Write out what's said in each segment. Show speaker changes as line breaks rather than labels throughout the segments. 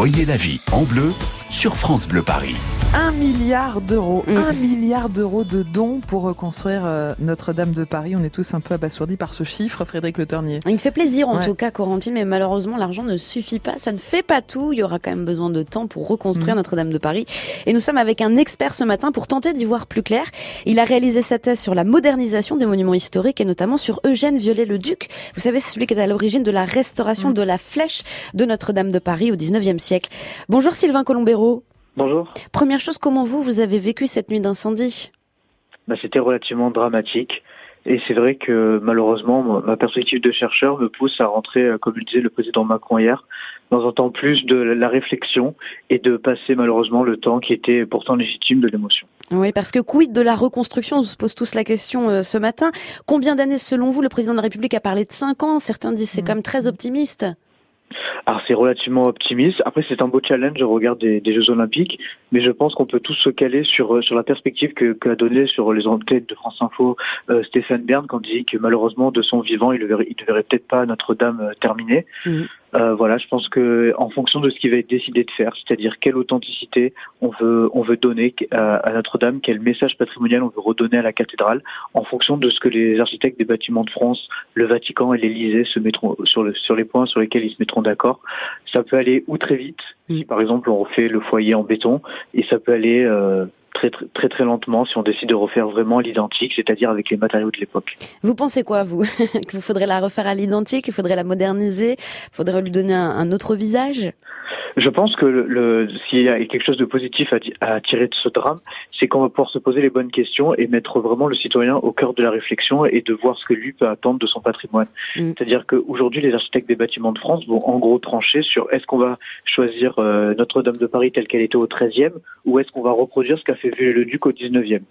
Voyez la vie en bleu sur France Bleu Paris.
Un milliard d'euros,
Mmh.
un milliard d'euros de dons pour reconstruire euh, Notre-Dame de Paris. On est tous un peu abasourdis par ce chiffre, Frédéric Le Ternier.
Il me fait plaisir en
Ouais.
tout cas, Corentine, mais malheureusement, l'argent ne suffit pas. Ça ne fait pas tout. Il y aura quand même besoin de temps pour reconstruire
Mhm.
Notre-Dame de Paris. Et nous sommes avec un expert ce matin pour tenter d'y voir plus clair. Il a réalisé sa thèse sur la modernisation des monuments historiques et notamment sur Eugène Viollet-le-Duc. Vous savez, c'est celui qui est à l'origine de la restauration
Mhm.
de la flèche de Notre-Dame de Paris au 19e siècle. Bonjour Sylvain Colombero.
Bonjour.
Première chose, comment vous, vous avez vécu cette nuit d'incendie?
Bah, C'était relativement dramatique. Et c'est vrai que malheureusement, ma perspective de chercheur me pousse à rentrer, euh, comme le disait le président Macron hier, dans un temps plus de la réflexion et de passer malheureusement le temps qui était pourtant légitime de l'émotion.
Oui, parce que quid de la reconstruction? On se pose tous la question euh, ce matin. Combien d'années, selon vous, le président de la République a parlé de 5 ans? Certains disent c'est
Mhm.
quand même très optimiste.
Alors c'est relativement optimiste. Après c'est un beau challenge au regard des, Jeux Olympiques, mais je pense qu'on peut tous se caler sur euh, sur la perspective que qu'a donné sur les enquêtes de France Info euh, Stéphane Bern quand il dit que malheureusement de son vivant il ne verrait, peut-être pas Notre-Dame euh, terminée.
Mhm.
Euh, voilà, je pense que en fonction de ce qui va être décidé de faire, c'est-à-dire quelle authenticité on veut on veut donner à, à Notre-Dame, quel message patrimonial on veut redonner à la cathédrale, en fonction de ce que les architectes des bâtiments de France, le Vatican et l'Élysée se mettront sur le sur les points sur lesquels ils se mettront d'accord. Ça peut aller ou très vite, si par exemple on refait le foyer en béton, et ça peut aller euh, très, très lentement si on décide de refaire vraiment l'identique, c'est-à-dire avec les matériaux de l'époque.
Vous pensez quoi, vous Qu'il faudrait la refaire à l'identique Il faudrait la moderniser Il faudrait lui donner un autre visage?
Je pense que le, le- s'il y a quelque chose de positif à, tirer de ce drame, c'est qu'on va pouvoir se poser les bonnes questions et mettre vraiment le citoyen au cœur de la réflexion et de voir ce que lui peut attendre de son patrimoine.
Mm.
C'est-à-dire qu'aujourd'hui, les architectes des bâtiments de France vont en gros trancher sur est-ce qu'on va choisir euh, Notre-Dame de Paris telle qu'elle était au XIIIe ou est-ce qu'on va reproduire ce qu'a fait Viollet-le-Duc au XIXe.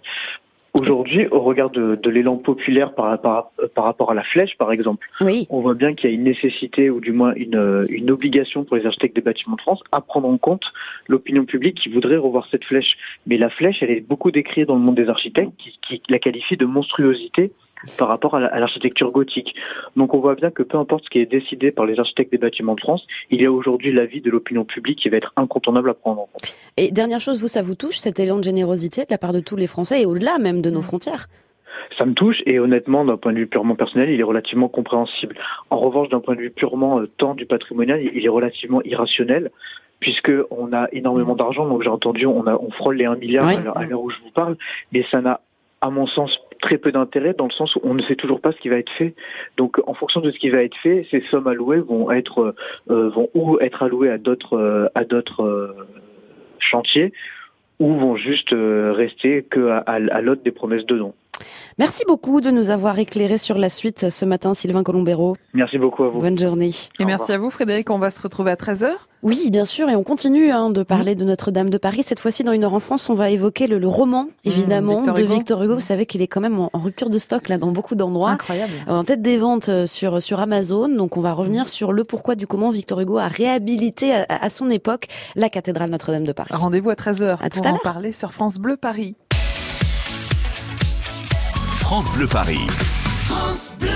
Aujourd'hui, au regard de, de l'élan populaire par, par, par rapport à la flèche, par exemple,
Oui.
on voit bien qu'il y a une nécessité ou du moins une, une obligation pour les architectes des bâtiments de France à prendre en compte l'opinion publique qui voudrait revoir cette flèche. Mais la flèche, elle est beaucoup décrite dans le monde des architectes qui, qui la qualifie de monstruosité par rapport à l'architecture gothique. Donc on voit bien que peu importe ce qui est décidé par les architectes des bâtiments de France, il y a aujourd'hui l'avis de l'opinion publique qui va être incontournable à prendre en compte.
Et dernière chose, vous, ça vous touche, cet élan de générosité de la part de tous les Français et au-delà même de nos frontières?
Ça me touche et honnêtement, d'un point de vue purement personnel, il est relativement compréhensible. En revanche, d'un point de vue purement euh, temps du patrimonial, il est relativement irrationnel puisque on a énormément d'argent. Donc j'ai entendu, on, a, on frôle les 1 milliard
Oui.
à l'heure- où je vous parle, mais ça n'a à mon sens très peu d'intérêt dans le sens où on ne sait toujours pas ce qui va être fait. Donc en fonction de ce qui va être fait, ces sommes allouées vont être euh, vont ou être allouées à d'autres euh, à d'autres chantiers ou vont juste euh, rester que à, à, à l'autre des promesses de dons.
Merci beaucoup de nous avoir éclairé sur la suite ce matin, Sylvain Colombero.
Merci beaucoup à vous.
Bonne journée.
Et merci à vous, Frédéric. On va se retrouver à 13h.
Oui, bien sûr, et on continue hein, de parler de Notre-Dame de Paris. Cette fois-ci, dans Une heure en France, on va évoquer le, le roman, évidemment,
Victor
de
Hugo.
Victor Hugo.
Mmh.
Vous savez qu'il est quand même en, en rupture de stock là dans beaucoup d'endroits.
Incroyable.
En tête des ventes euh, sur sur Amazon, donc on va revenir
Mmh.
sur le pourquoi du comment Victor Hugo a réhabilité à, à son époque la cathédrale Notre-Dame de Paris.
Rendez-vous à 13h
À tout
pour
à
en
l'heure.
parler sur France Bleu Paris.
France Bleu Paris.
France Bleu.